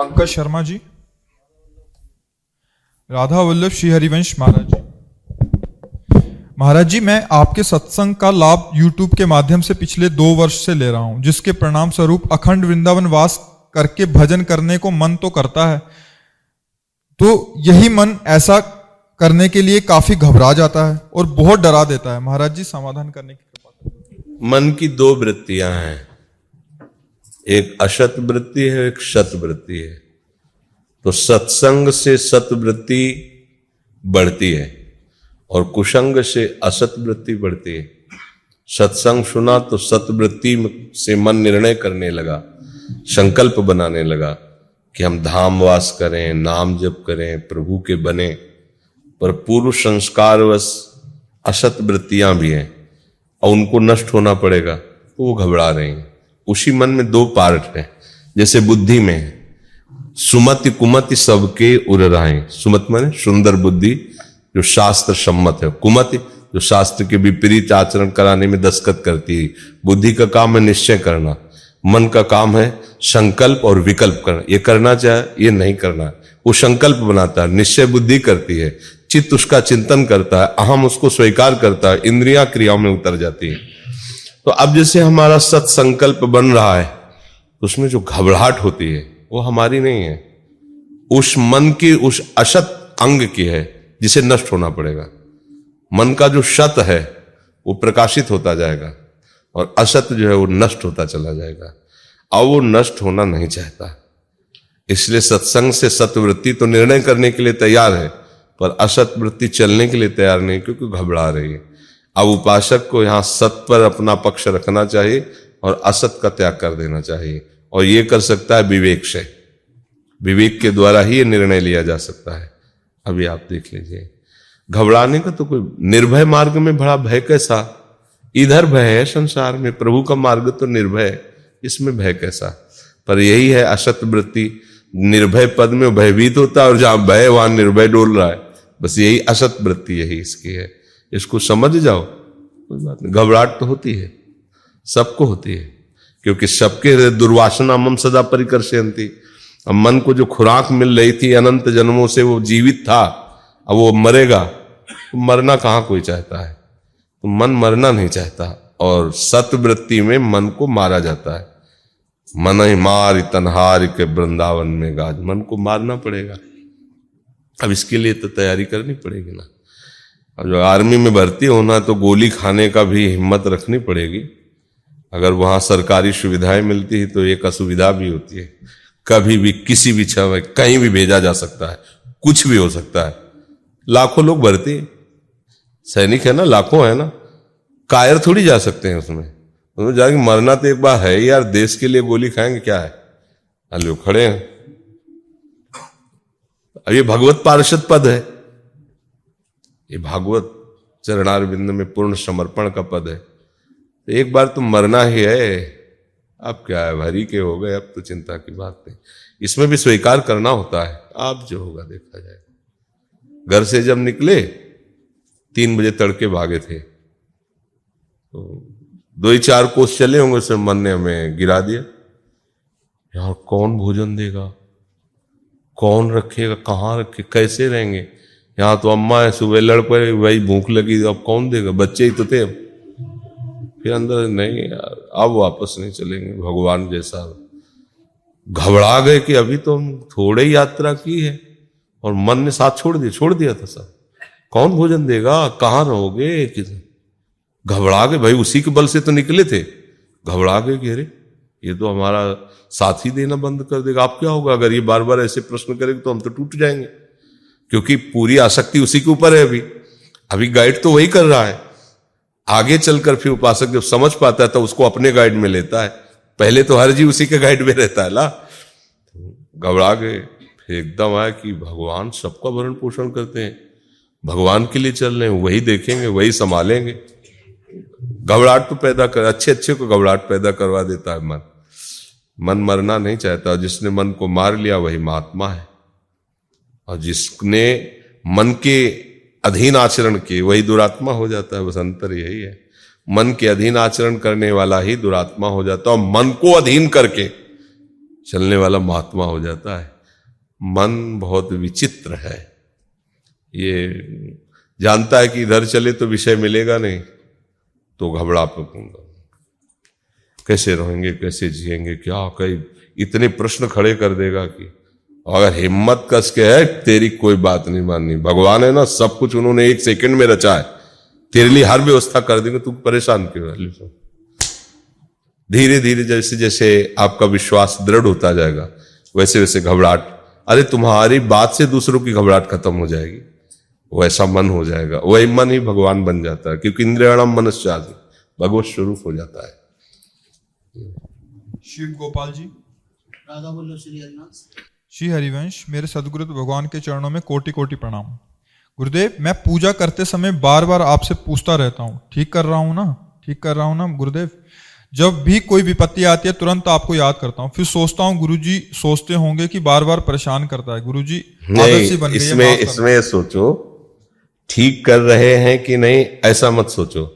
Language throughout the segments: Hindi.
पंकज शर्मा जी। राधा वल्लभ श्री हरिवंश महाराज जी। महाराज जी, मैं आपके सत्संग का लाभ YouTube के माध्यम से पिछले दो वर्ष से ले रहा हूँ, जिसके परिणाम स्वरूप अखंड वृंदावन वास करके भजन करने को मन तो करता है तो यही मन ऐसा करने के लिए काफ़ी घबरा जाता है और बहुत डरा देता है। महाराज जी, समाधान करने की कृपा मन की दो वृत्तियाँ हैं। एक असत वृत्ति है, एक सत वृत्ति है। तो सत्संग से सत वृत्ति बढ़ती है और कुसंग से असत वृत्ति बढ़ती है। सत्संग सुना तो सतवृत्ति से मन निर्णय करने लगा, संकल्प बनाने लगा कि हम धाम वास करें, नाम जप करें, प्रभु के बने। पर पूर्व संस्कारवश असत वृत्तियाँ भी हैं और उनको नष्ट होना पड़ेगा, वो घबरा रहे हैं। उसी मन में दो पार्ट है। जैसे बुद्धि में, सुमति कुमति सबके उर रहे सुमत माने सुंदर बुद्धि, जो शास्त्र सम्मत है। कुमति, जो शास्त्र के विपरीत आचरण कराने में दस्खत करती है। बुद्धि का काम है निश्चय करना। मन का काम है संकल्प और विकल्प करना। ये करना चाहे, ये नहीं करना। वो संकल्प बनाता है, निश्चय बुद्धि करती है। चित्त उसका चिंतन करता है, अहम उसको स्वीकार करता है, इंद्रिया क्रियाओं में उतर जाती है। तो अब जैसे हमारा सत्संकल्प बन रहा है उसमें जो घबराहट होती है, वो हमारी नहीं है। उस मन की उस असत अंग की है, जिसे नष्ट होना पड़ेगा। मन का जो शत है, वो प्रकाशित होता जाएगा, और असत जो है, वो नष्ट होता चला जाएगा। अब वो नष्ट होना नहीं चाहता। इसलिए सत्संग से सतवृत्ति तो निर्णय करने के लिए तैयार है, पर असत वृत्ति चलने के लिए तैयार नहीं, क्योंकि घबरा रही है। अब उपासक को यहाँ सत पर अपना पक्ष रखना चाहिए और असत का त्याग कर देना चाहिए। और ये कर सकता है विवेक से। विवेक के द्वारा ही ये निर्णय लिया जा सकता है। अभी आप देख लीजिए। घबराने का तो कोई निर्भय मार्ग में बड़ा भय कैसा? इधर भय है संसार में, प्रभु का मार्ग तो निर्भय इसमें भय कैसा? पर यही है असत वृत्ति। निर्भय पद में भयभीत होता है और जहाँ भय वहाँ निर्भय डोल रहा है। बस यही असत वृत्ति यही इसकी है। इसको समझ जाओ। कोई बात नहीं। घबराहट तो होती है। सबको होती है। क्योंकि सबके दुर्वासना मम सदा परिकर्षयंती अब मन को जो खुराक मिल रही थी अनंत जन्मों से वो जीवित था। अब वो मरेगा। तो मरना कहाँ कोई चाहता है? तो मन मरना नहीं चाहता। और सतवृत्ति में मन को मारा जाता है। मन ही मार तनहार के वृंदावन में गाज। मन को मारना पड़ेगा। अब इसके लिए तो तैयारी करनी पड़ेगी ना। अब जो आर्मी में भर्ती होना तो गोली खाने का भी हिम्मत रखनी पड़ेगी। अगर वहाँ सरकारी सुविधाएँ मिलती है तो एक असुविधा भी होती है। कभी भी, किसी भी समय कहीं भी भेजा जा सकता है। कुछ भी हो सकता है। लाखों लोग भर्ती सैनिक है ना? लाखों है ना? कायर थोड़ी जा सकते हैं उसमें। तो जाके मरना तो एक बार है यार। देश के लिए गोली खाएँगे, क्या है? अलो खड़े हैं। अब ये भगवत पार्षद पद है। ये भागवत चरणार बिंद में पूर्ण समर्पण का पद है। तो एक बार तो मरना ही है। अब क्या है? भरी के हो गए, अब तो चिंता की बात नहीं। इसमें भी स्वीकार करना होता है। आप जो होगा देखा जाएगा घर से जब निकले, तीन बजे तड़के भागे थे। तो दो ही चार कोस चले होंगे उसमें मन ने हमें गिरा दिया। यार कौन भोजन देगा? कौन रखेगा? कहाँ रखे? कैसे रहेंगे? यहाँ तो अम्मा है, सुबह लड़ पड़े, भाई भूख लगी, अब कौन देगा? बच्चे ही तो थे फिर अंदर नहीं यार, अब वापस नहीं चलेंगे, भगवान जैसा घबरा गए कि अभी तो हम थोड़े ही यात्रा की है, और मन ने साथ छोड़ दिया छोड़ दिया था सब। कौन भोजन देगा? कहाँ रहोगे? घबरा गए, भाई उसी के बल से तो निकले थे। घबरा गए कि अरे, ये तो हमारा साथ ही देना बंद कर देगा। आप क्या होगा? अगर ये बार बार ऐसे प्रश्न करेंगे तो हम तो टूट जाएँगे। क्योंकि पूरी आसक्ति उसी के ऊपर है अभी। अभी गाइड तो वही कर रहा है। आगे चलकर फिर उपासक जब समझ पाता है तो उसको अपने गाइड में लेता है। पहले तो हर जी उसी के गाइड में रहता है ना घबरा गए। फिर एकदम आया कि भगवान सबका भरण पोषण करते हैं। भगवान के लिए चल रहे हैं, वही देखेंगे, वही संभालेंगे। घबराहट तो पैदा कर, अच्छे अच्छे को घबराहट पैदा करवा देता है मन। मन मरना नहीं चाहता। जिसने मन को मार लिया, वही महात्मा है। और जिसने मन के अधीन आचरण किए, वही दुरात्मा हो जाता है, बस अंतर यही है। मन के अधीन आचरण करने वाला ही दुरात्मा हो जाता है और मन को अधीन करके चलने वाला महात्मा हो जाता है। मन बहुत विचित्र है। ये जानता है कि इधर चले तो विषय मिलेगा नहीं तो घबरा पकूँगा कैसे रहेंगे कैसे जिएँगे, क्या कई इतने प्रश्न खड़े कर देगा कि अगर हिम्मत कस के है तेरी कोई बात नहीं माननी। भगवान है ना सब कुछ उन्होंने एक सेकंड में रचा है। तेरे लिए हर व्यवस्था कर देंगे तू परेशान क्यों धीरे धीरे जैसे जैसे आपका विश्वास दृढ़ होता जाएगा वैसे वैसे घबराहट। अरे तुम्हारी बात से दूसरों की घबराहट खत्म हो जाएगी। वैसा मन हो जाएगा। वही मन ही भगवान बन जाता है क्योंकि इंद्रियाणम मनस्यादि भगवत स्वरूप हो जाता है। शिव गोपाल जी। राधा बोलो श्री श्री हरिवंश मेरे सदगुरु भगवान के चरणों में कोटि कोटि प्रणाम। गुरुदेव मैं पूजा करते समय बार बार आपसे पूछता रहता हूँ। ठीक कर रहा हूँ ना? ठीक कर रहा हूँ ना गुरुदेव? जब भी कोई विपत्ति आती है तुरंत आपको याद करता हूँ। फिर सोचता हूँ गुरु जी सोचते होंगे कि बार बार परेशान करता है। गुरु जी नहीं इसमें इसमें सोचो ठीक कर रहे हैं कि नहीं ऐसा मत सोचो।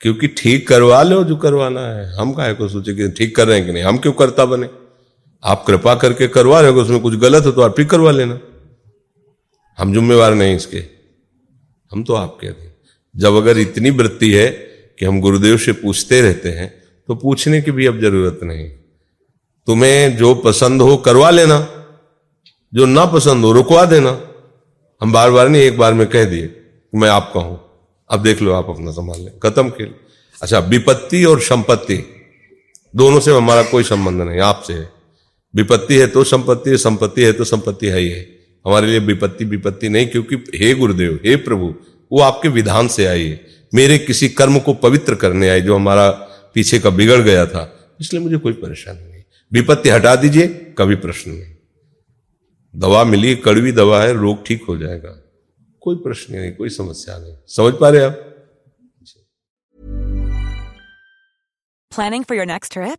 क्योंकि ठीक करवा लो जो करवाना है। हम काहे को सोचे कि ठीक कर रहे हैं कि नहीं? हम क्यों करता बने? आप कृपा करके करवा रहे हो उसमें कुछ गलत हो तो आप ठीक करवा लेना। हम जुम्मेवार नहीं इसके। हम तो आपके थे जब अगर इतनी वृत्ति है कि हम गुरुदेव से पूछते रहते हैं तो पूछने की भी अब ज़रूरत नहीं। तुम्हें जो पसंद हो करवा लेना, जो ना पसंद हो रुकवा देना। हम बार बार नहीं, एक बार में कह दिए मैं आपका हूँ। अब देख लो, आप अपना संभाल लें। खत्म खेल। अच्छा विपत्ति और संपत्ति, दोनों से हमारा कोई संबंध नहीं, आपसे है। विपत्ति है तो संपत्ति है संपत्ति है तो संपत्ति है ही हमारे लिए विपत्ति विपत्ति नहीं, क्योंकि हे गुरुदेव, हे प्रभु, वो आपके विधान से आई है। मेरे किसी कर्म को पवित्र करने आई, जो हमारा पीछे का बिगड़ गया था, इसलिए मुझे कोई परेशानी नहीं। विपत्ति हटा दीजिए, कभी प्रश्न नहीं। दवा मिली, कड़वी दवा है, रोग ठीक हो जाएगा। कोई प्रश्न नहीं, कोई समस्या नहीं। समझ पा रहे आप? Planning for your next trip